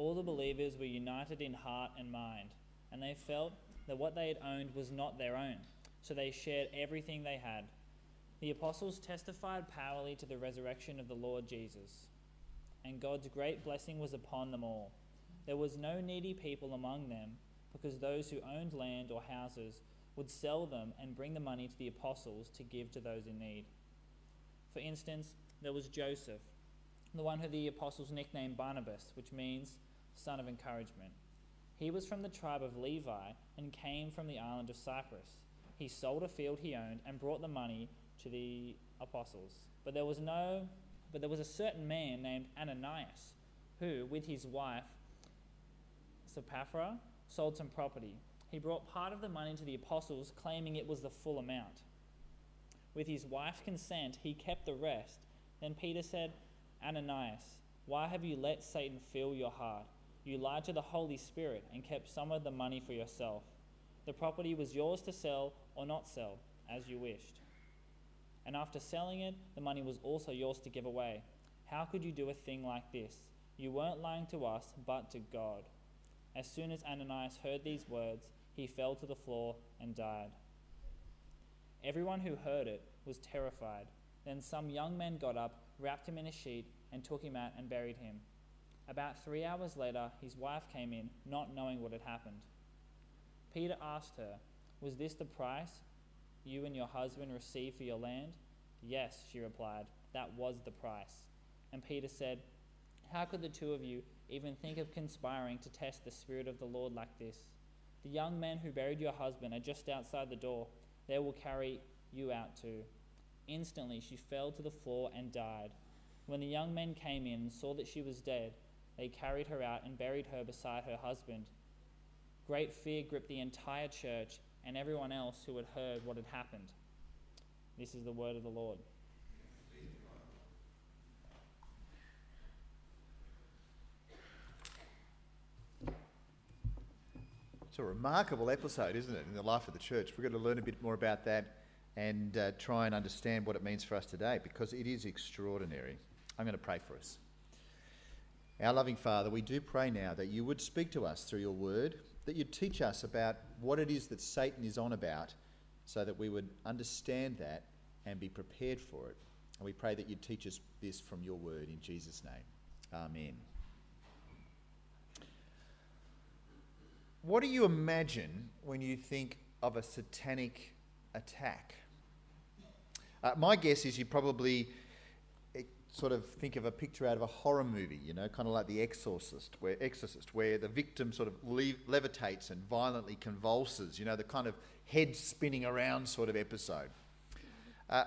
All the believers were united in heart and mind, and they felt that what they had owned was not their own, so they shared everything they had. The apostles testified powerfully to the resurrection of the Lord Jesus, and God's great blessing was upon them all. There was no needy people among them, because those who owned land or houses would sell them and bring the money to the apostles to give to those in need. For instance, there was Joseph, the one who the apostles nicknamed Barnabas, which means son of encouragement. He was from the tribe of Levi and came from the island of Cyprus. He sold a field he owned and brought the money to the apostles. But there was no but there was a certain man named Ananias who with his wife Sapphira sold some property. He brought part of the money to the apostles claiming it was the full amount. With his wife's consent, he kept the rest. Then Peter said, Ananias, why have you let Satan fill your heart? You lied to the Holy Spirit and kept some of the money for yourself. The property was yours to sell or not sell, as you wished. And after selling it, the money was also yours to give away. How could you do a thing like this? You weren't lying to us, but to God. As soon as Ananias heard these words, he fell to the floor and died. Everyone who heard it was terrified. Then some young men got up, wrapped him in a sheet, and took him out and buried him. About three hours later, his wife came in, not knowing what had happened. Peter asked her, Was this the price you and your husband received for your land? Yes, she replied, That was the price. And Peter said, How could the two of you even think of conspiring to test the Spirit of the Lord like this? The young men who buried your husband are just outside the door they will carry you out too. Instantly she fell to the floor and died. When the young men came in and saw that she was dead, they carried her out and buried her beside her husband. Great fear gripped the entire church and everyone else who had heard what had happened. This is the word of the Lord. It's a remarkable episode, isn't it, in the life of the church? We're going to learn a bit more about that and uh, try and understand what it means for us today because it is extraordinary. I'm going to pray for us. Our loving Father, we do pray now that you would speak to us through your word, that you'd teach us about what it is that Satan is on about so that we would understand that and be prepared for it. And we pray that you'd teach us this from your word in Jesus' name. Amen. What do you imagine when you think of a satanic attack? Uh, my guess is you probably sort of think of a picture out of a horror movie, you know, kind of like The Exorcist, where Exorcist, where the victim sort of le- levitates and violently convulses, you know, the kind of head spinning around sort of episode. Uh,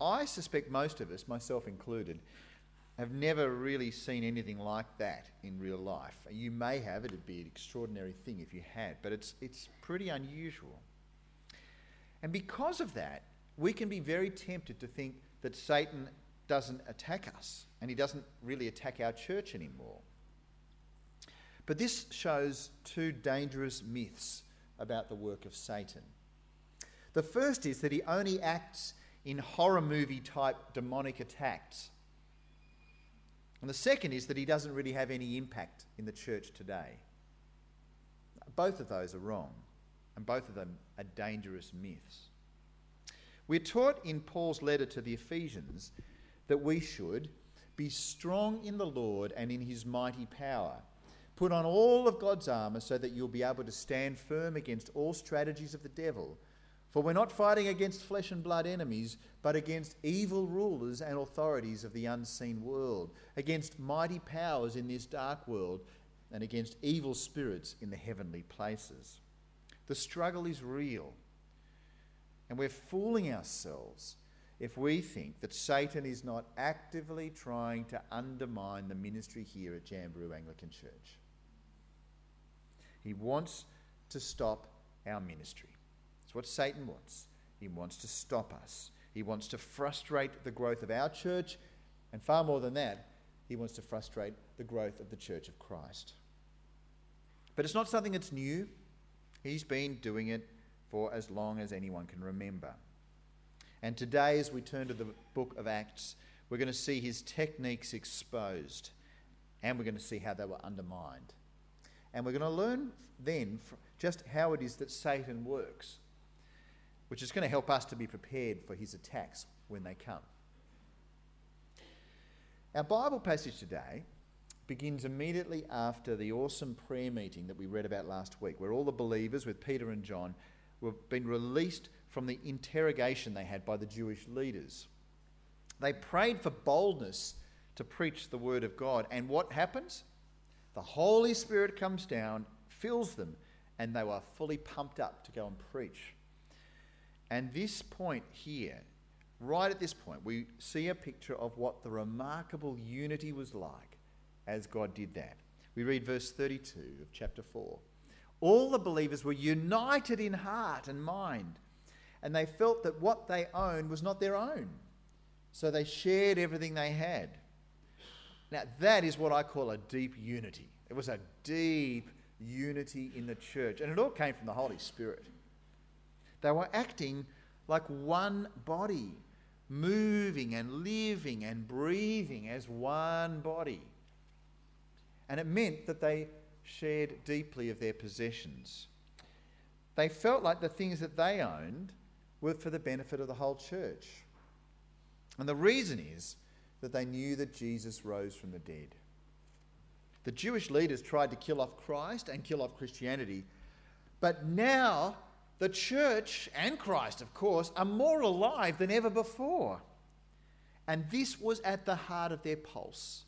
I suspect most of us, myself included, have never really seen anything like that in real life. You may have, it'd be an extraordinary thing if you had, but it's, it's pretty unusual. And because of that, we can be very tempted to think that Satan doesn't attack us and he doesn't really attack our church anymore. But this shows two dangerous myths about the work of Satan. The first is that he only acts in horror movie type demonic attacks and the second is that he doesn't really have any impact in the church today. Both of those are wrong, and both of them are dangerous myths. We're taught in Paul's letter to the Ephesians that we should be strong in the Lord and in his mighty power. Put on all of God's armour so that you'll be able to stand firm against all strategies of the devil. For we're not fighting against flesh and blood enemies, but against evil rulers and authorities of the unseen world, against mighty powers in this dark world, and against evil spirits in the heavenly places. The struggle is real. And we're fooling ourselves if we think that Satan is not actively trying to undermine the ministry here at Jamberoo Anglican Church. He wants to stop our ministry. It's what Satan wants. He wants to stop us. He wants to frustrate the growth of our church, and far more than that, he wants to frustrate the growth of the church of Christ. But it's not something that's new. He's been doing it for as long as anyone can remember. And today, as we turn to the book of Acts, we're going to see his techniques exposed and we're going to see how they were undermined. And we're going to learn then just how it is that Satan works, which is going to help us to be prepared for his attacks when they come. Our Bible passage today begins immediately after the awesome prayer meeting that we read about last week, where all the believers with Peter and John were been released from the interrogation they had by the Jewish leaders. They prayed for boldness to preach the word of God, and what happens? The Holy Spirit comes down, fills them, and they were fully pumped up to go and preach. And this point here, right at this point, we see a picture of what the remarkable unity was like as God did that. We read verse 32 of chapter 4. All the believers were united in heart and mind, and they felt that what they owned was not their own. So they shared everything they had. Now, that is what I call a deep unity. It was a deep unity in the church, and it all came from the Holy Spirit. They were acting like one body, moving and living and breathing as one body. And it meant that they shared deeply of their possessions. They felt like the things that they owned were for the benefit of the whole church. And the reason is that they knew that Jesus rose from the dead. The Jewish leaders tried to kill off Christ and kill off Christianity, but now the church and Christ, of course, are more alive than ever before. And this was at the heart of their pulse.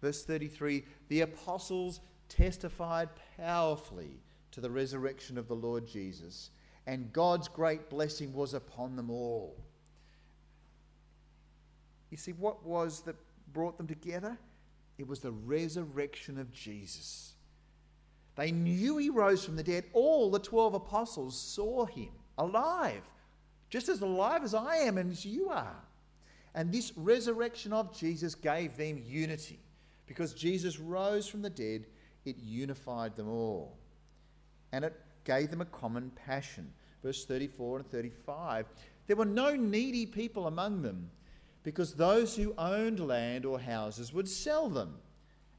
Verse 33 the apostles testified powerfully to the resurrection of the Lord Jesus, and God's great blessing was upon them all. You see, what was that brought them together? It was the resurrection of Jesus. They knew he rose from the dead. All the 12 apostles saw him alive, just as alive as I am and as you are. And this resurrection of Jesus gave them unity. Because Jesus rose from the dead, it unified them all. And it gave them a common passion. Verse 34 and 35 There were no needy people among them because those who owned land or houses would sell them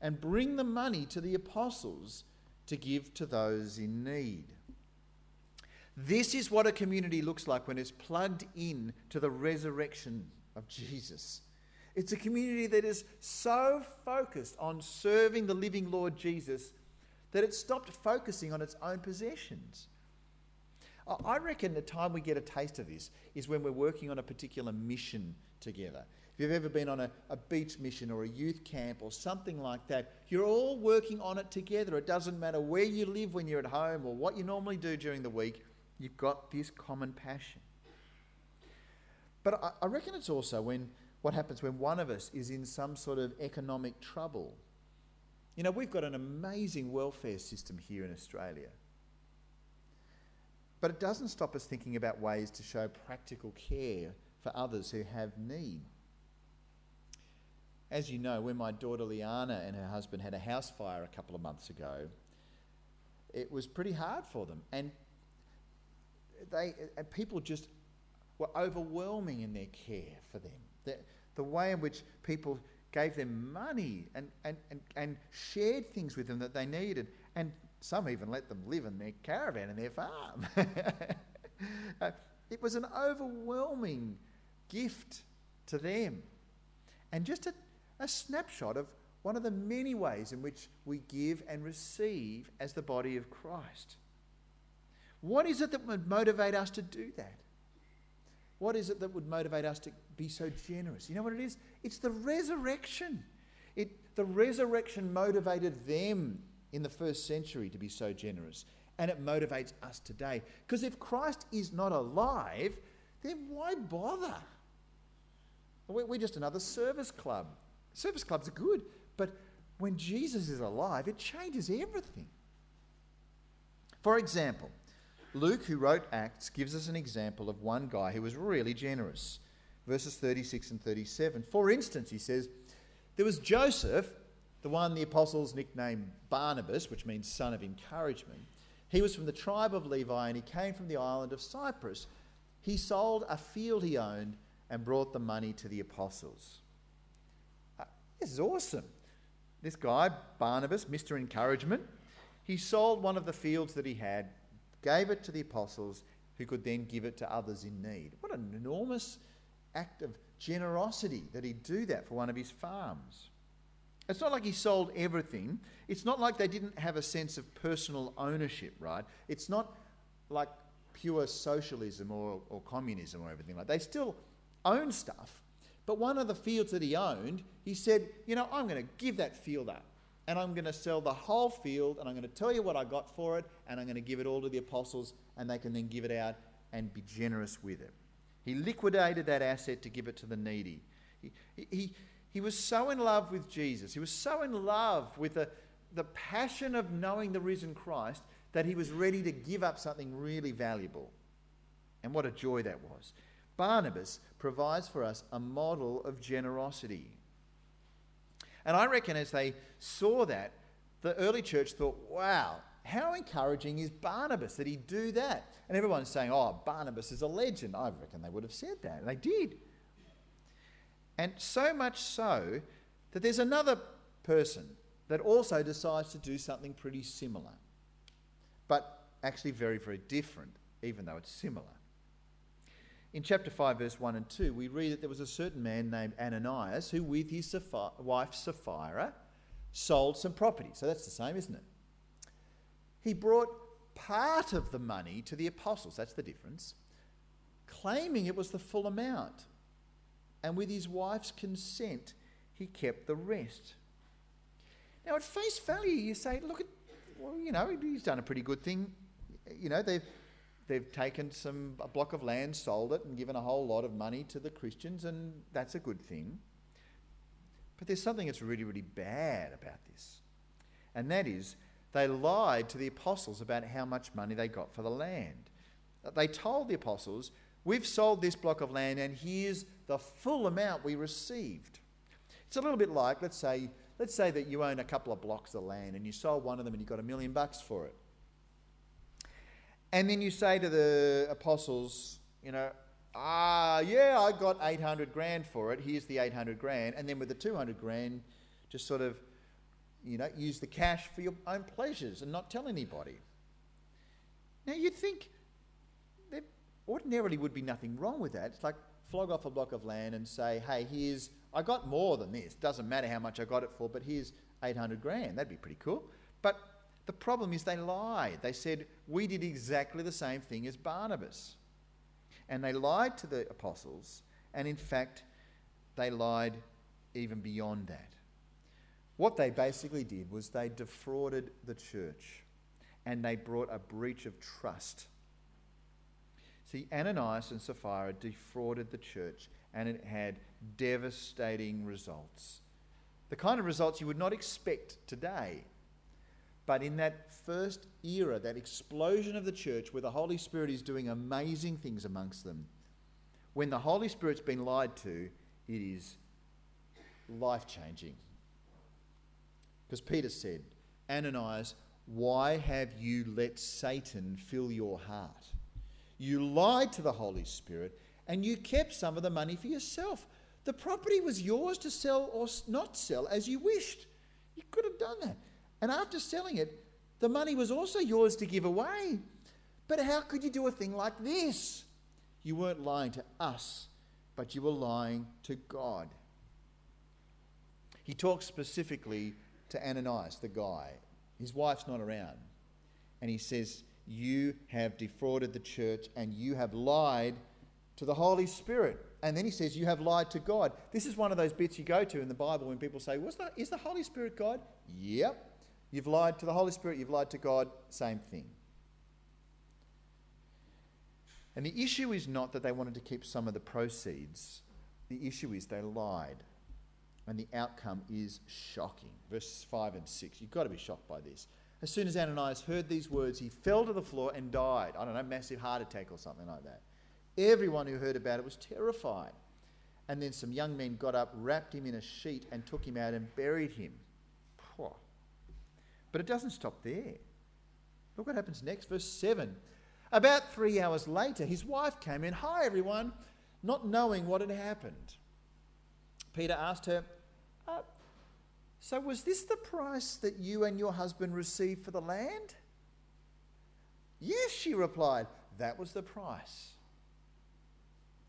and bring the money to the apostles to give to those in need. This is what a community looks like when it's plugged in to the resurrection of Jesus. It's a community that is so focused on serving the living Lord Jesus that it stopped focusing on its own possessions. I reckon the time we get a taste of this is when we're working on a particular mission together. If you've ever been on a, a, beach mission or a youth camp or something like that, you're all working on it together. It doesn't matter where you live when you're at home or what you normally do during the week, you've got this common passion. But I, I reckon it's also when what happens when one of us is in some sort of economic trouble. You know, we've got an amazing welfare system here in Australia. But it doesn't stop us thinking about ways to show practical care for others who have need. As you know, when my daughter Liana and her husband had a house fire a couple of months ago, it was pretty hard for them. And they, and people just were overwhelming in their care for them. The, the way in which people gave them money and, and, and, and shared things with them that they needed. And some even let them live in their caravan and their farm. uh, it was an overwhelming gift to them. And just a, a snapshot of one of the many ways in which we give and receive as the body of Christ. What is it that would motivate us to do that? What is it that would motivate us to be so generous? You know what it is? It's the resurrection. It, the resurrection motivated them in the first century to be so generous, and it motivates us today. Because if Christ is not alive, then why bother? We're just another service club. Service clubs are good, but when Jesus is alive, it changes everything. For example, Luke, who wrote Acts, gives us an example of one guy who was really generous. Verses 36 and 37. For instance, he says, There was Joseph, the one the apostles nicknamed Barnabas, which means son of encouragement. He was from the tribe of Levi and he came from the island of Cyprus. He sold a field he owned and brought the money to the apostles. Uh, this is awesome. this guy, Barnabas, Mr. Encouragement, he sold one of the fields that he had, gave it to the apostles, who could then give it to others in need. What an enormous act of generosity that he'd do that for one of his farms. It's not like he sold everything. It's not like they didn't have a sense of personal ownership, right? It's not like pure socialism or, or communism or everything like that. They still own stuff. But one of the fields that he owned, he said, you know, I'm going to give that field up. And I'm going to sell the whole field and I'm going to tell you what I got for it and I'm going to give it all to the apostles and they can then give it out and be generous with it. He liquidated that asset to give it to the needy. He, he, he was so in love with Jesus. He was so in love with the, the passion of knowing the risen Christ that he was ready to give up something really valuable. And what a joy that was. Barnabas provides for us a model of generosity. And I reckon as they saw that, the early church thought, wow, how encouraging is Barnabas that he do that? And everyone's saying, oh, Barnabas is a legend. I reckon they would have said that. And they did. And so much so that there's another person that also decides to do something pretty similar, but actually very, very different, even though it's similar. In chapter 5, verse 1 and 2, we read that there was a certain man named Ananias who, with his wife Sapphira, sold some property. So that's the same, isn't it? He brought part of the money to the apostles, that's the difference, claiming it was the full amount. And with his wife's consent, he kept the rest. Now, at face value, you say, look at, well, you know, he's done a pretty good thing. You know, they've they've taken some a block of land, sold it, and given a whole lot of money to the Christians, and that's a good thing. But there's something that's really, really bad about this, and that is they lied to the apostles about how much money they got for the land. They told the apostles, "We've sold this block of land, and here's the full amount we received." It's a little bit like, let's say, let's say that you own a couple of blocks of land and you sold one of them and you got a million bucks for it. And then you say to the apostles, you know, ah, yeah, I got 800 grand for it. Here's the 800 grand. And then with the 200 grand, just sort of, you know, use the cash for your own pleasures and not tell anybody. Now, you'd think there ordinarily would be nothing wrong with that. It's like flog off a block of land and say, hey, here's, I got more than this. Doesn't matter how much I got it for, but here's 800 grand. That'd be pretty cool. But the problem is they lied. They said, We did exactly the same thing as Barnabas. And they lied to the apostles, and in fact, they lied even beyond that. What they basically did was they defrauded the church and they brought a breach of trust. See, Ananias and Sapphira defrauded the church and it had devastating results. The kind of results you would not expect today but in that first era, that explosion of the church where the Holy Spirit is doing amazing things amongst them, when the Holy Spirit's been lied to, it is life changing. Because Peter said, Ananias, why have you let Satan fill your heart? You lied to the Holy Spirit and you kept some of the money for yourself. The property was yours to sell or not sell as you wished. You could have done that. And after selling it, the money was also yours to give away. But how could you do a thing like this? You weren't lying to us, but you were lying to God. He talks specifically to Ananias, the guy. His wife's not around. And he says, You have defrauded the church and you have lied to the Holy Spirit. And then he says, You have lied to God. This is one of those bits you go to in the Bible when people say, that? Is the Holy Spirit God? Yep. You've lied to the Holy Spirit, you've lied to God, same thing. And the issue is not that they wanted to keep some of the proceeds, the issue is they lied. And the outcome is shocking. Verses 5 and 6. You've got to be shocked by this. As soon as Ananias heard these words, he fell to the floor and died. I don't know, massive heart attack or something like that. Everyone who heard about it was terrified. And then some young men got up, wrapped him in a sheet, and took him out and buried him. But it doesn't stop there. Look what happens next, verse 7. About three hours later, his wife came in. Hi, everyone, not knowing what had happened. Peter asked her, uh, So, was this the price that you and your husband received for the land? Yes, she replied, that was the price.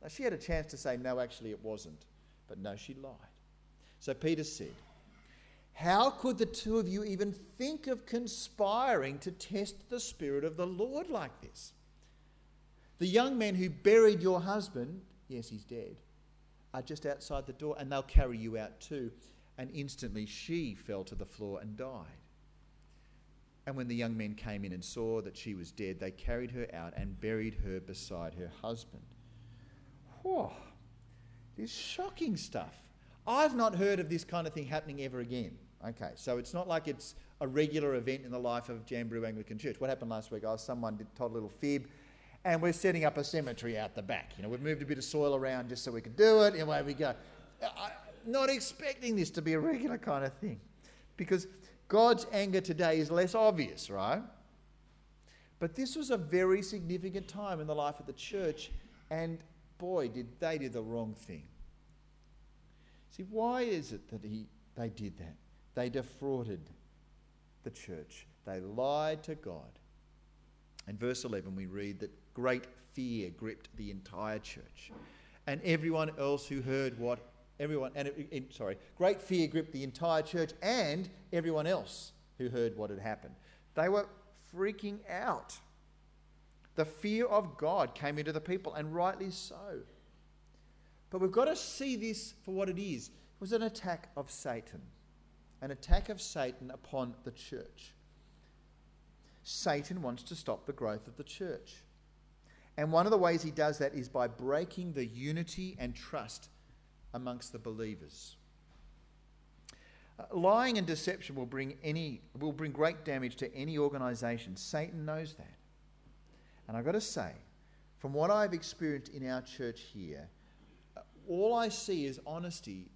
Now, she had a chance to say, no, actually, it wasn't. But no, she lied. So Peter said, How could the two of you even think of conspiring to test the Spirit of the Lord like this? The young men who buried your husband, yes, he's dead, are just outside the door and they'll carry you out too. And instantly she fell to the floor and died. And when the young men came in and saw that she was dead, they carried her out and buried her beside her husband. Whoa, this shocking stuff. I've not heard of this kind of thing happening ever again. Okay, so it's not like it's a regular event in the life of Jamberoo Anglican Church. What happened last week? Oh, someone did, told a little fib, and we're setting up a cemetery out the back. You know, we've moved a bit of soil around just so we could do it, and away we go. I, not expecting this to be a regular kind of thing, because God's anger today is less obvious, right? But this was a very significant time in the life of the church, and boy, did they do the wrong thing. See, why is it that he, they did that? They defrauded the church, they lied to God. In verse 11, we read that great fear gripped the entire church. And everyone else who heard what everyone, and it, it, sorry, great fear gripped the entire church and everyone else who heard what had happened. They were freaking out. The fear of God came into the people, and rightly so. But we've got to see this for what it is. It was an attack of Satan, an attack of Satan upon the church. Satan wants to stop the growth of the church. And one of the ways he does that is by breaking the unity and trust amongst the believers. Uh, lying and deception will bring, any, will bring great damage to any organisation. Satan knows that. And I've got to say, from what I've experienced in our church here, uh, all I see is honesty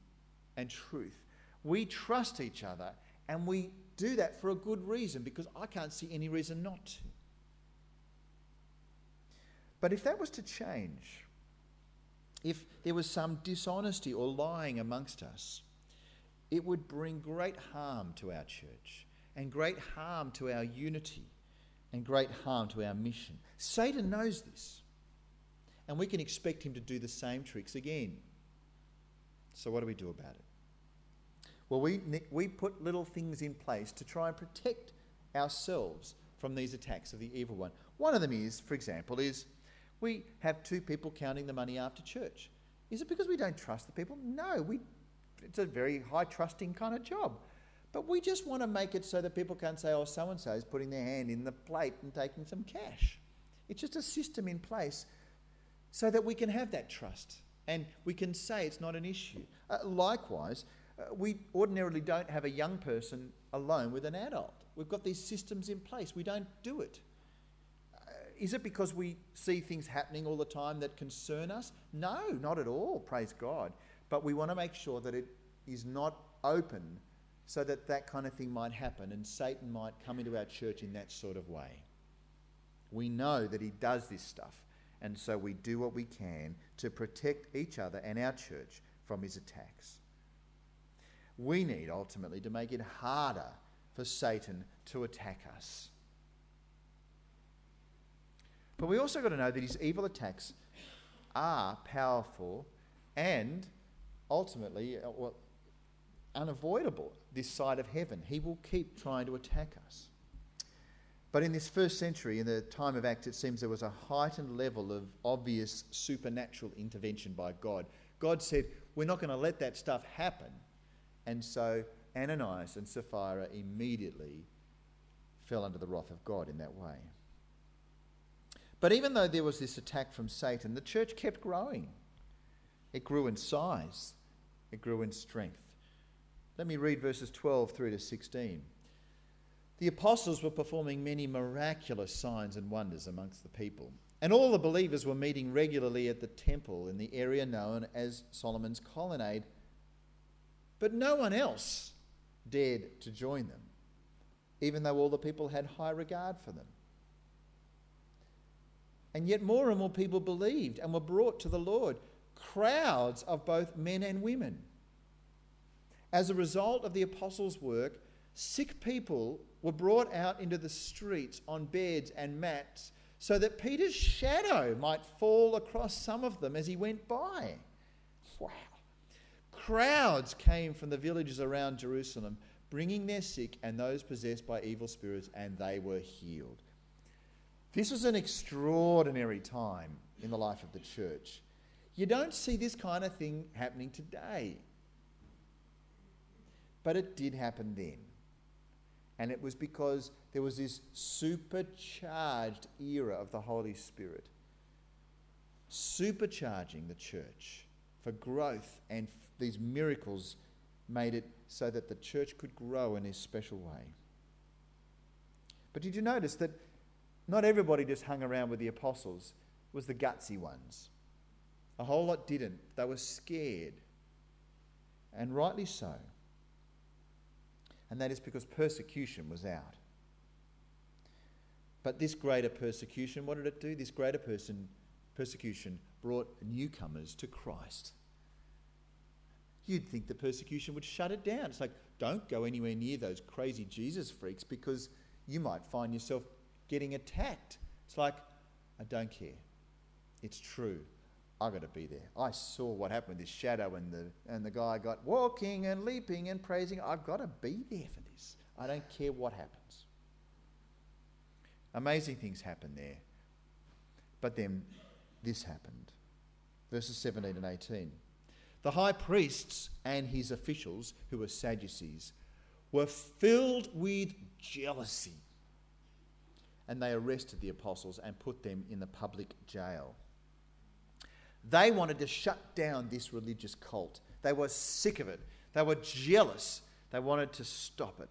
and truth. We trust each other and we do that for a good reason because I can't see any reason not to. But if that was to change, if there was some dishonesty or lying amongst us, it would bring great harm to our church and great harm to our unity and great harm to our mission. Satan knows this, and we can expect him to do the same tricks again. So, what do we do about it? Well, we, we put little things in place to try and protect ourselves from these attacks of the evil one. One of them is, for example, is we have two people counting the money after church. Is it because we don't trust the people? No, we, it's a very high trusting kind of job. But we just want to make it so that people can't say, oh, so and so is putting their hand in the plate and taking some cash. It's just a system in place so that we can have that trust and we can say it's not an issue. Uh, likewise, Uh, we ordinarily don't have a young person alone with an adult. We've got these systems in place. We don't do it uh, is it because we see things happening all the time that concern us? No, not at all, praise God. But we want to make sure that it is not open so that that kind of thing might happen and Satan might come into our church in that sort of way. We know that he does this stuff, and so we do what we can to protect each other and our church from his attacks. We need ultimately to make it harder for Satan to attack us. But we also got to know that his evil attacks are powerful and ultimately uh, well, unavoidable this side of heaven. He will keep trying to attack us. But in this first century, in the time of Acts, it seems there was a heightened level of obvious supernatural intervention by God. God said, We're not going to let that stuff happen. And so Ananias and Sapphira immediately fell under the wrath of God in that way. But even though there was this attack from Satan, the church kept growing. It grew in size, it grew in strength. Let me read verses 12 through to 16. The apostles were performing many miraculous signs and wonders amongst the people, and all the believers were meeting regularly at the temple in the area known as Solomon's Colonnade. But no one else dared to join them, even though all the people had high regard for them. And yet, more and more people believed and were brought to the Lord. Crowds of both men and women. as a result of the apostles' work, sick people were brought out into the streets on beds and mats so that Peter's shadow might fall across some of them as he went by. Wow. Crowds came from the villages around Jerusalem, bringing their sick and those possessed by evil spirits, and they were healed. This was an extraordinary time in the life of the church. You don't see this kind of thing happening today. But it did happen then. And it was because there was this supercharged era of the Holy Spirit, supercharging the church for growth, and these miracles made it so that the church could grow in a special way. But did you notice that not everybody just hung around with the apostles, it was the gutsy ones. A whole lot didn't. They were scared. And rightly so. And that is because persecution was out. But this greater persecution, what did it do? This greater person, persecution brought newcomers to Christ. You'd think the persecution would shut it down. It's like, don't go anywhere near those crazy Jesus freaks because you might find yourself getting attacked. It's like, I don't care. It's true. I've got to be there. I saw what happened with this shadow, and the, and the guy got walking and leaping and praising. I've got to be there for this. I don't care what happens. Amazing things happen there. But then this happened. Verses 17 and 18. The high priests and his officials, who were Sadducees, were filled with jealousy. And they arrested the apostles and put them in the public jail. They wanted to shut down this religious cult. They were sick of it. They were jealous. They wanted to stop it.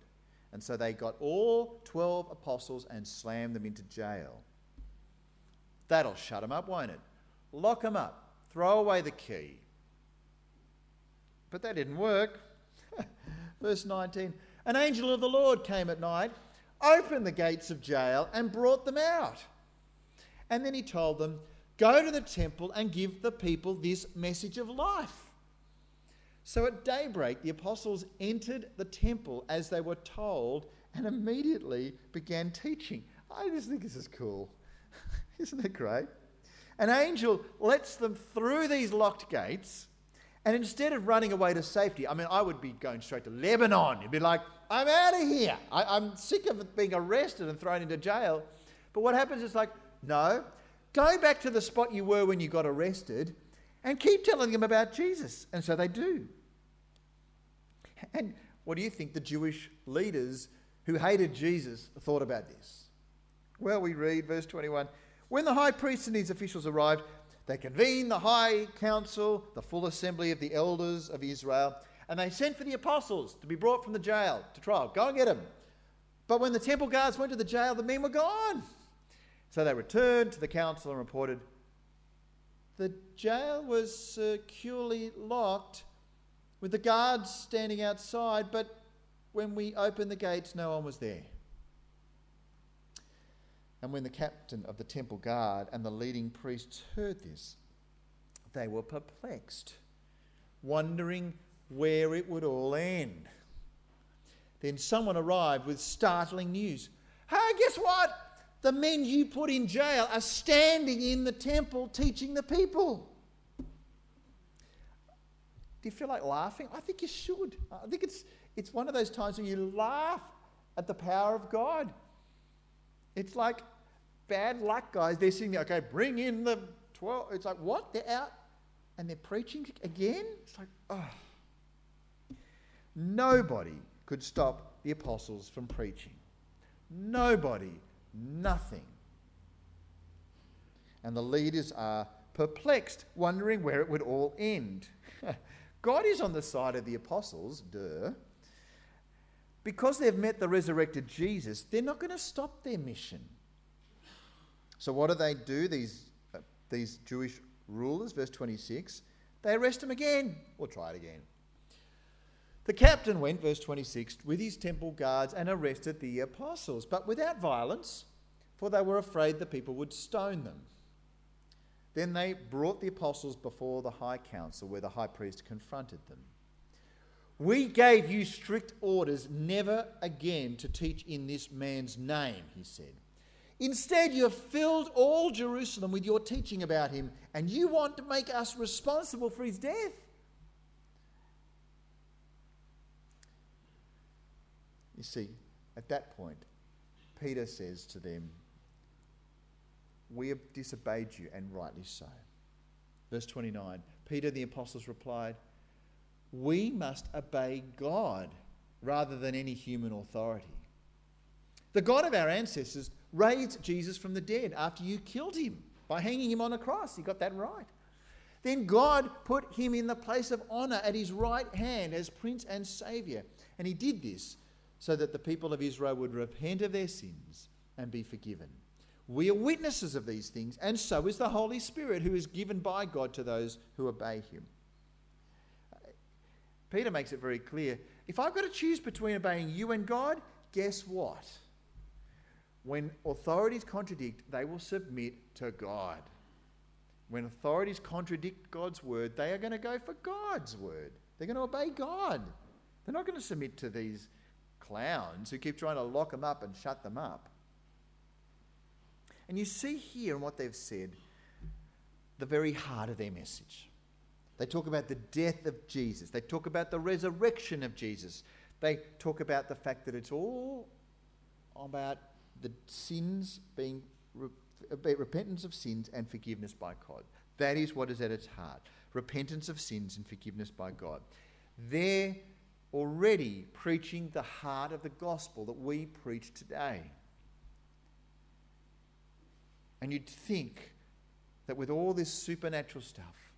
And so they got all 12 apostles and slammed them into jail. That'll shut them up, won't it? Lock them up. Throw away the key. But that didn't work. Verse 19 An angel of the Lord came at night, opened the gates of jail, and brought them out. And then he told them, Go to the temple and give the people this message of life. So at daybreak, the apostles entered the temple as they were told and immediately began teaching. I just think this is cool. Isn't it great? An angel lets them through these locked gates, and instead of running away to safety, I mean, I would be going straight to Lebanon. You'd be like, I'm out of here. I, am sick of being arrested and thrown into jail. But what happens is like, no, go back to the spot you were when you got arrested and keep telling them about Jesus. And so they do. And what do you think the Jewish leaders who hated Jesus thought about this? Well, we read verse 21 When the high priest and his officials arrived, they convened the high council, the full assembly of the elders of Israel, and they sent for the apostles to be brought from the jail to trial. Go and get them. But when the temple guards went to the jail, the men were gone. So they returned to the council and reported the jail was securely locked with the guards standing outside, but when we opened the gates, no one was there. And when the captain of the temple guard and the leading priests heard this, they were perplexed, wondering where it would all end. Then someone arrived with startling news. Hey, guess what? The men you put in jail are standing in the temple teaching the people. Do you feel like laughing? I think you should. I think it's, it's one of those times when you laugh at the power of God. It's like bad luck, guys. They're sitting there, okay, bring in the 12. It's like, what? They're out and they're preaching again? It's like, oh. Nobody could stop the apostles from preaching. Nobody, nothing. And the leaders are perplexed, wondering where it would all end. God is on the side of the apostles, duh. Because they've met the resurrected Jesus, they're not going to stop their mission. So, what do they do, these, uh, these Jewish rulers? Verse 26 they arrest him again. We'll try it again. The captain went, verse 26, with his temple guards and arrested the apostles, but without violence, for they were afraid the people would stone them. Then they brought the apostles before the high council, where the high priest confronted them. We gave you strict orders never again to teach in this man's name, he said. Instead, you have filled all Jerusalem with your teaching about him, and you want to make us responsible for his death. You see, at that point, Peter says to them, We have disobeyed you, and rightly so. Verse 29 Peter the apostles replied, We must obey God rather than any human authority. The God of our ancestors raised Jesus from the dead after you killed him by hanging him on a cross. You got that right. Then God put him in the place of honor at his right hand as Prince and Saviour. And he did this so that the people of Israel would repent of their sins and be forgiven. We are witnesses of these things, and so is the Holy Spirit, who is given by God to those who obey him. Peter makes it very clear if I've got to choose between obeying you and God, guess what? When authorities contradict, they will submit to God. When authorities contradict God's word, they are going to go for God's word. They're going to obey God. They're not going to submit to these clowns who keep trying to lock them up and shut them up. And you see here in what they've said the very heart of their message. They talk about the death of Jesus, they talk about the resurrection of Jesus, they talk about the fact that it's all about the sins being repentance of sins and forgiveness by God. That is what is at its heart repentance of sins and forgiveness by God. They're already preaching the heart of the gospel that we preach today. And you'd think that with all this supernatural stuff,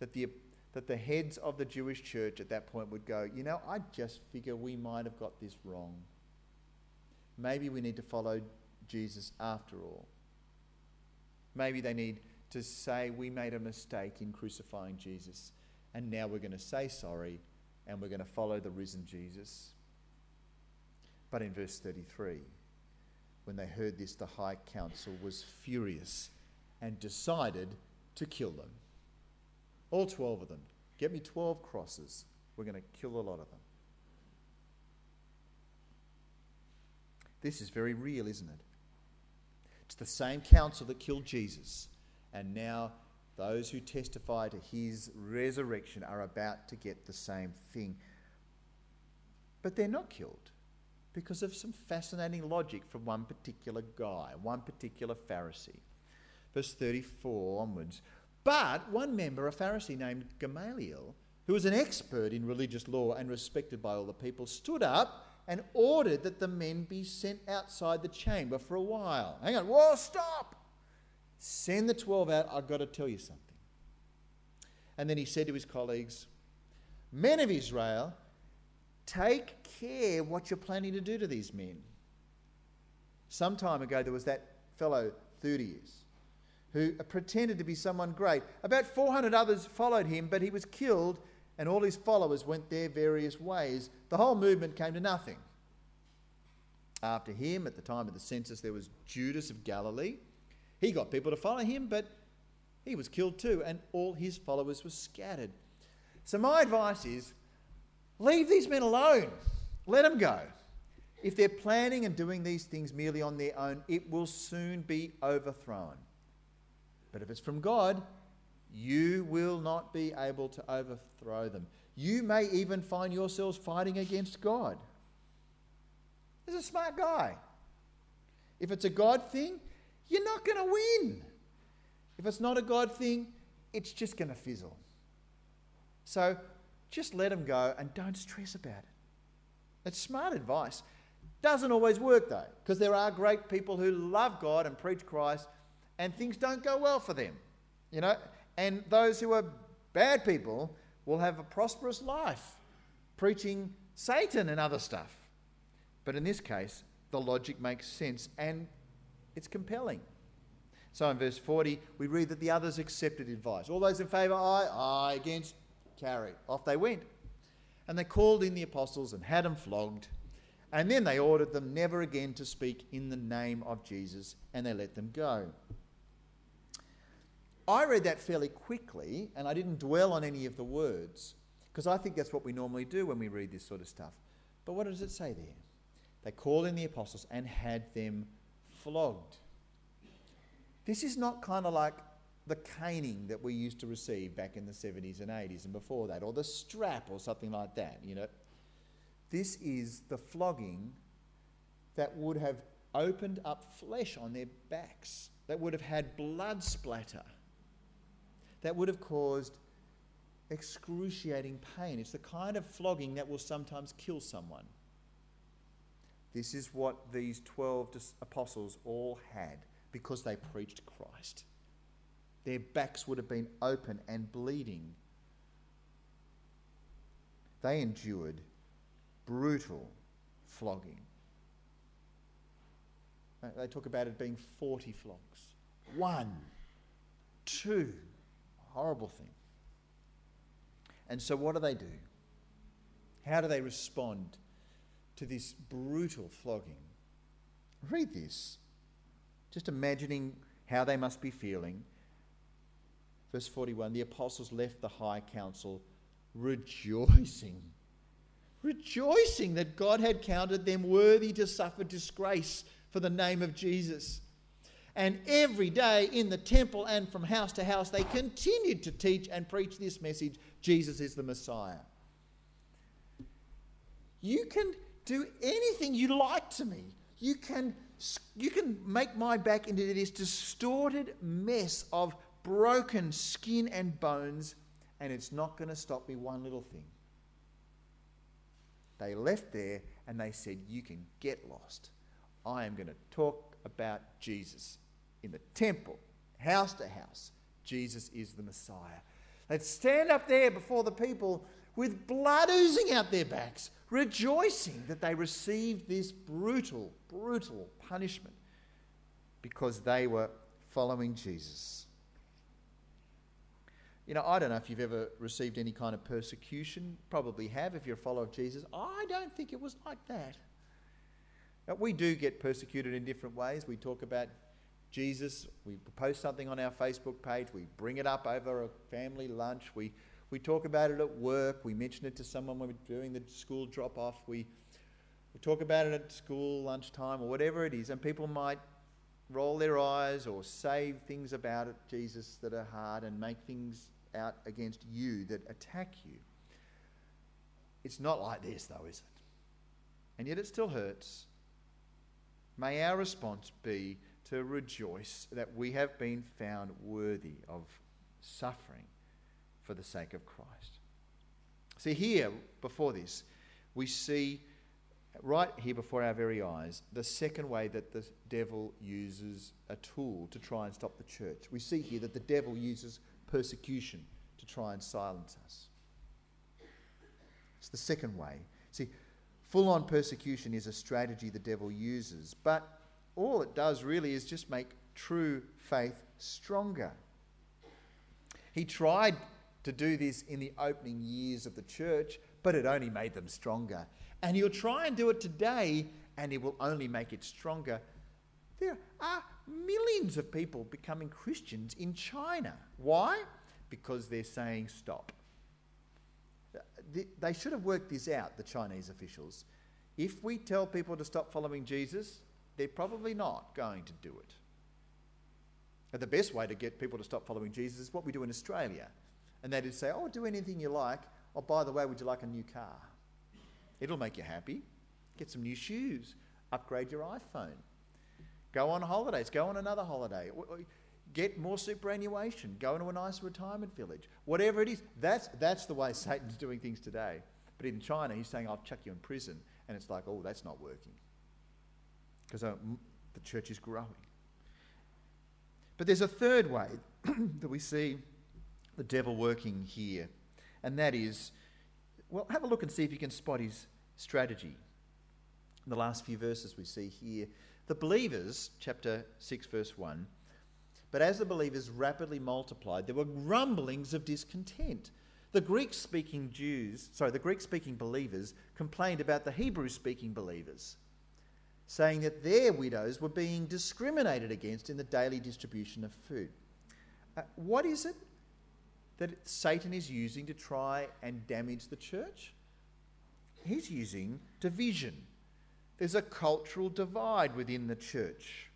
that the, that the heads of the Jewish church at that point would go, you know, I just figure we might have got this wrong. Maybe we need to follow Jesus after all. Maybe they need to say, we made a mistake in crucifying Jesus, and now we're going to say sorry and we're going to follow the risen Jesus. But in verse 33, when they heard this, the high council was furious and decided to kill them. All 12 of them. Get me 12 crosses. We're going to kill a lot of them. This is very real, isn't it? It's the same council that killed Jesus. And now those who testify to his resurrection are about to get the same thing. But they're not killed because of some fascinating logic from one particular guy, one particular Pharisee. Verse 34 onwards. But one member, a Pharisee named Gamaliel, who was an expert in religious law and respected by all the people, stood up and ordered that the men be sent outside the chamber for a while. Hang on, whoa, stop! Send the 12 out, I've got to tell you something. And then he said to his colleagues, Men of Israel, take care what you're planning to do to these men. Some time ago, there was that fellow, Theudas, who pretended to be someone great. About 400 others followed him, but he was killed, and all his followers went their various ways. The whole movement came to nothing. After him, at the time of the census, there was Judas of Galilee he got people to follow him, but he was killed too, and all his followers were scattered. So, my advice is leave these men alone, let them go. If they're planning and doing these things merely on their own, it will soon be overthrown. But if it's from God, you will not be able to overthrow them. You may even find yourselves fighting against God. He's a smart guy. If it's a God thing, you're not going to win. If it's not a God thing, it's just going to fizzle. So just let them go and don't stress about it. It's smart advice. Doesn't always work though, because there are great people who love God and preach Christ, and things don't go well for them. You know, and those who are bad people will have a prosperous life preaching Satan and other stuff. But in this case, the logic makes sense and it's compelling. So in verse 40, we read that the others accepted advice. All those in favour, aye, aye, against, carry. Off they went. And they called in the apostles and had them flogged. And then they ordered them never again to speak in the name of Jesus, and they let them go. I read that fairly quickly, and I didn't dwell on any of the words. Because I think that's what we normally do when we read this sort of stuff. But what does it say there? They called in the apostles and had them flogged. This is not kind of like the caning that we used to receive back in the 70s and 80s and before that, or the strap or something like that, you know. This is the flogging that would have opened up flesh on their backs, that would have had blood splatter, that would have caused excruciating pain. It's the kind of flogging that will sometimes kill someone. This is what these 12 apostles all had because they preached Christ. Their backs would have been open and bleeding. They endured brutal flogging. They talk about it being 40 flogs. One, two, horrible thing. And so, what do they do? How do they respond to this brutal flogging? Read this. Just imagining how they must be feeling. Verse 41 The apostles left the high council rejoicing, rejoicing that God had counted them worthy to suffer disgrace for the name of Jesus. And every day in the temple and from house to house, they continued to teach and preach this message Jesus is the Messiah. You can do anything you like to me. You can, you can make my back into this distorted mess of broken skin and bones, and it's not going to stop me one little thing. They left there and they said, You can get lost. I am going to talk about Jesus in the temple, house to house. Jesus is the Messiah. They'd stand up there before the people with blood oozing out their backs, rejoicing that they received this brutal, brutal punishment because they were following Jesus. You know, I don't know if you've ever received any kind of persecution. Probably have if you're a follower of Jesus. I don't think it was like that. But we do get persecuted in different ways. We talk about Jesus, we post something on our Facebook page, we bring it up over a family lunch, we, we talk about it at work, we mention it to someone when we're doing the school drop off, we, we talk about it at school lunchtime or whatever it is, and people might roll their eyes or say things about it, Jesus, that are hard and make things out against you that attack you. It's not like this, though, is it? And yet it still hurts. May our response be to rejoice that we have been found worthy of suffering for the sake of Christ. See, here, before this, we see right here before our very eyes the second way that the devil uses a tool to try and stop the church. We see here that the devil uses persecution to try and silence us. It's the second way. See, full on persecution is a strategy the devil uses, but all it does really is just make true faith stronger. He tried to do this in the opening years of the church, but it only made them stronger. And he'll try and do it today, and it will only make it stronger. There are millions of people becoming Christians in China. Why? Because they're saying stop. They should have worked this out, the Chinese officials. If we tell people to stop following Jesus, they're probably not going to do it. The best way to get people to stop following Jesus is what we do in Australia. And that is say, oh, do anything you like. Oh, by the way, would you like a new car? It'll make you happy. Get some new shoes. Upgrade your iPhone. Go on holidays. Go on another holiday. Get more superannuation. Go into a nice retirement village. Whatever it is, that's, that's the way Satan's doing things today. But in China, he's saying, I'll chuck you in prison. And it's like, oh, that's not working because uh, the church is growing. But there's a third way that we see the devil working here, and that is well, have a look and see if you can spot his strategy. In the last few verses we see here, the believers, chapter 6, verse 1, but as the believers rapidly multiplied, there were grumblings of discontent. The Greek speaking Jews, sorry, the Greek speaking believers complained about the Hebrew speaking believers saying that their widows were being discriminated against in the daily distribution of food. Uh, what is it that Satan is using to try and damage the church? He's using division. There's a cultural divide within the church.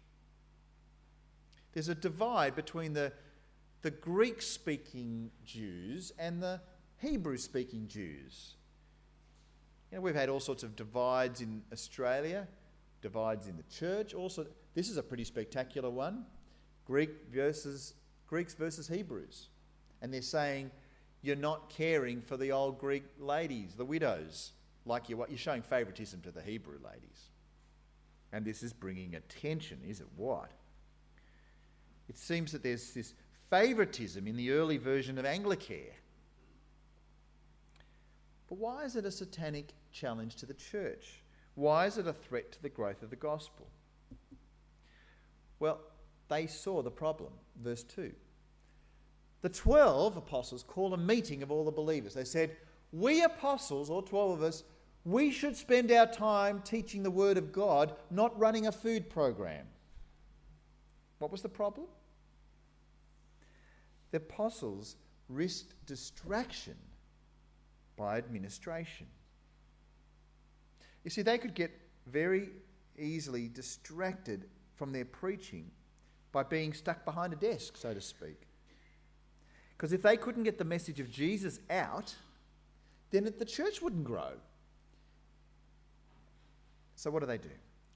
There's a divide between the, the Greek speaking Jews and the Hebrew speaking Jews. You know, we've had all sorts of divides in Australia, divides in the church. Also, this is a pretty spectacular one Greek versus Greeks versus Hebrews and they're saying you're not caring for the old Greek ladies, the widows, like you're, you're showing favouritism to the Hebrew ladies. And this is bringing attention, is it what? It seems that there's this favouritism in the early version of Anglicare. But why is it a satanic challenge to the church? Why is it a threat to the growth of the gospel? Well, they saw the problem. Verse 2 the 12 apostles called a meeting of all the believers. They said, We apostles, or 12 of us, we should spend our time teaching the Word of God, not running a food program. What was the problem? The apostles risked distraction by administration. You see, they could get very easily distracted from their preaching by being stuck behind a desk, so to speak. Because if they couldn't get the message of Jesus out, then the church wouldn't grow. So, what do they do?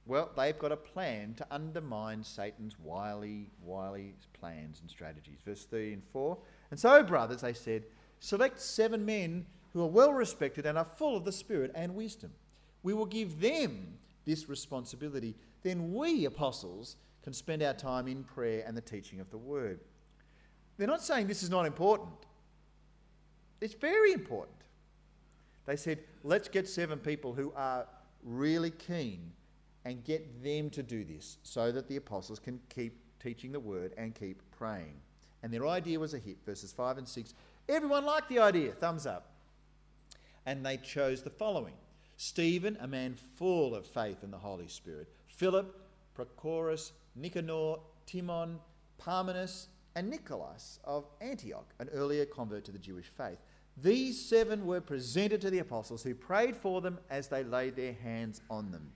Well, they've got a plan to undermine Satan's wily, wily plans and strategies. Verse 3 and 4. And so, brothers, they said, select seven men who are well respected and are full of the Spirit and wisdom. We will give them this responsibility. Then we, apostles, can spend our time in prayer and the teaching of the word. They're not saying this is not important. It's very important. They said, let's get seven people who are really keen and get them to do this so that the apostles can keep teaching the word and keep praying. And their idea was a hit. Verses 5 and 6. Everyone liked the idea. Thumbs up. And they chose the following Stephen, a man full of faith in the Holy Spirit, Philip, Prochorus, Nicanor, Timon, Parmenas, and Nicholas of Antioch, an earlier convert to the Jewish faith. These seven were presented to the apostles who prayed for them as they laid their hands on them.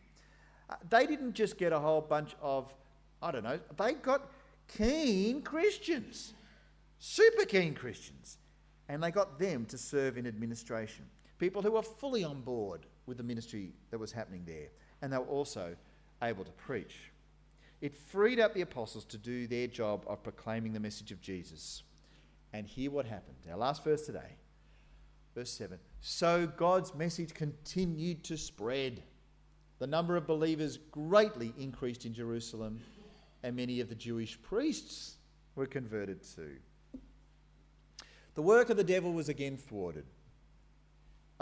Uh, they didn't just get a whole bunch of, I don't know, they got keen Christians, super keen Christians, and they got them to serve in administration. People who were fully on board with the ministry that was happening there, and they were also able to preach. It freed up the apostles to do their job of proclaiming the message of Jesus. And hear what happened. Our last verse today, verse 7. So God's message continued to spread. The number of believers greatly increased in Jerusalem, and many of the Jewish priests were converted too. The work of the devil was again thwarted.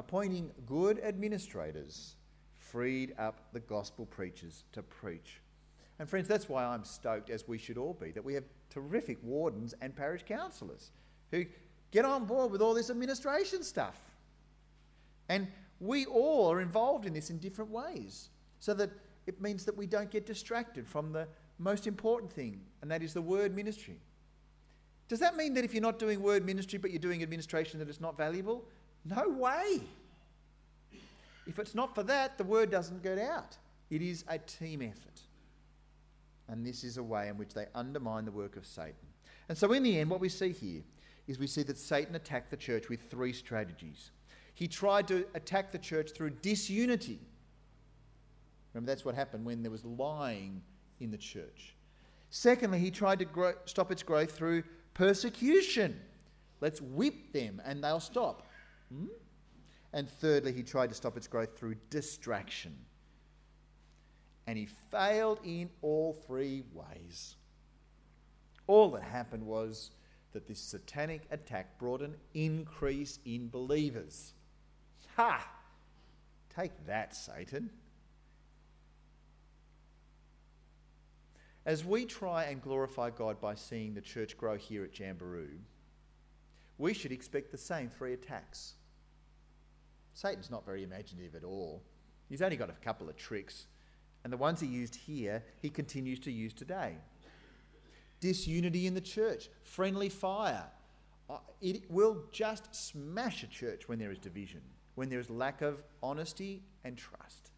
Appointing good administrators freed up the gospel preachers to preach and friends, that's why I'm stoked, as we should all be, that we have terrific wardens and parish councillors who get on board with all this administration stuff. And we all are involved in this in different ways, so that it means that we don't get distracted from the most important thing, and that is the word ministry. Does that mean that if you're not doing word ministry but you're doing administration, that it's not valuable? No way. If it's not for that, the word doesn't get out. It is a team effort. And this is a way in which they undermine the work of Satan. And so, in the end, what we see here is we see that Satan attacked the church with three strategies. He tried to attack the church through disunity. Remember, that's what happened when there was lying in the church. Secondly, he tried to grow, stop its growth through persecution. Let's whip them and they'll stop. Hmm? And thirdly, he tried to stop its growth through distraction and he failed in all three ways. All that happened was that this satanic attack brought an increase in believers. Ha! Take that, Satan. As we try and glorify God by seeing the church grow here at Jamberoo, we should expect the same three attacks. Satan's not very imaginative at all. He's only got a couple of tricks and the ones he used here, he continues to use today. Disunity in the church, friendly fire, Uh, It will just smash a church when there is division, when there is lack of honesty and trust.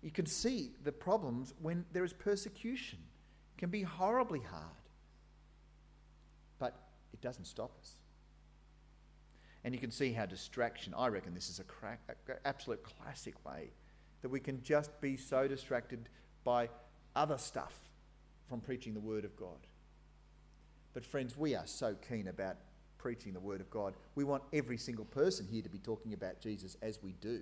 You can see the problems when there is persecution. It can be horribly hard. But it doesn't stop us. And you can see how distraction, I reckon this is a crack, absolute classic way that we can just be so distracted by other stuff from preaching the Word of God. But, friends, we are so keen about preaching the Word of God. We want every single person here to be talking about Jesus as we do.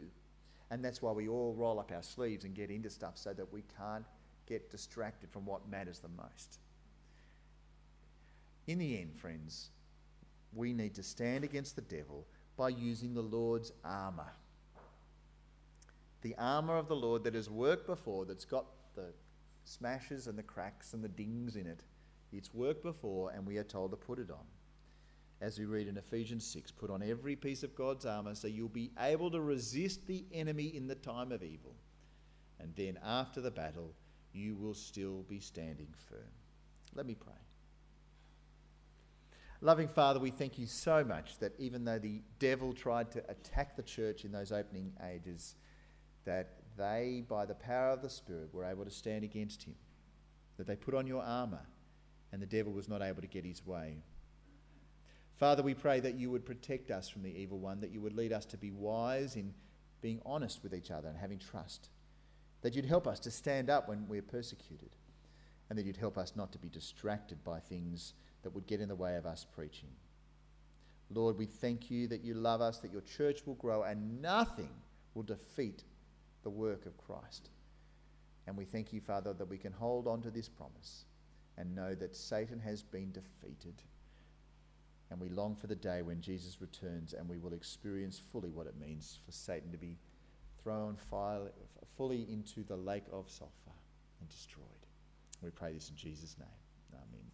And that's why we all roll up our sleeves and get into stuff so that we can't get distracted from what matters the most. In the end, friends, we need to stand against the devil by using the Lord's armour. The armour of the Lord that has worked before, that's got the smashes and the cracks and the dings in it. It's worked before, and we are told to put it on. As we read in Ephesians 6, put on every piece of God's armour so you'll be able to resist the enemy in the time of evil. And then after the battle, you will still be standing firm. Let me pray. Loving Father, we thank you so much that even though the devil tried to attack the church in those opening ages, that they, by the power of the Spirit, were able to stand against him. That they put on your armour and the devil was not able to get his way. Father, we pray that you would protect us from the evil one, that you would lead us to be wise in being honest with each other and having trust, that you'd help us to stand up when we're persecuted, and that you'd help us not to be distracted by things that would get in the way of us preaching. Lord, we thank you that you love us, that your church will grow, and nothing will defeat the work of Christ. And we thank you, Father, that we can hold on to this promise and know that Satan has been defeated. And we long for the day when Jesus returns and we will experience fully what it means for Satan to be thrown fully into the lake of sulfur and destroyed. We pray this in Jesus' name. Amen.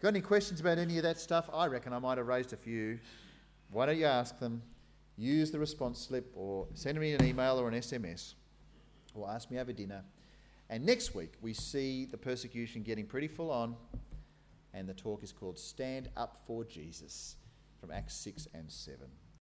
Got any questions about any of that stuff? I reckon I might have raised a few. Why don't you ask them? Use the response slip or send me an email or an SMS or ask me over dinner. And next week, we see the persecution getting pretty full on, and the talk is called Stand Up for Jesus from Acts 6 and 7.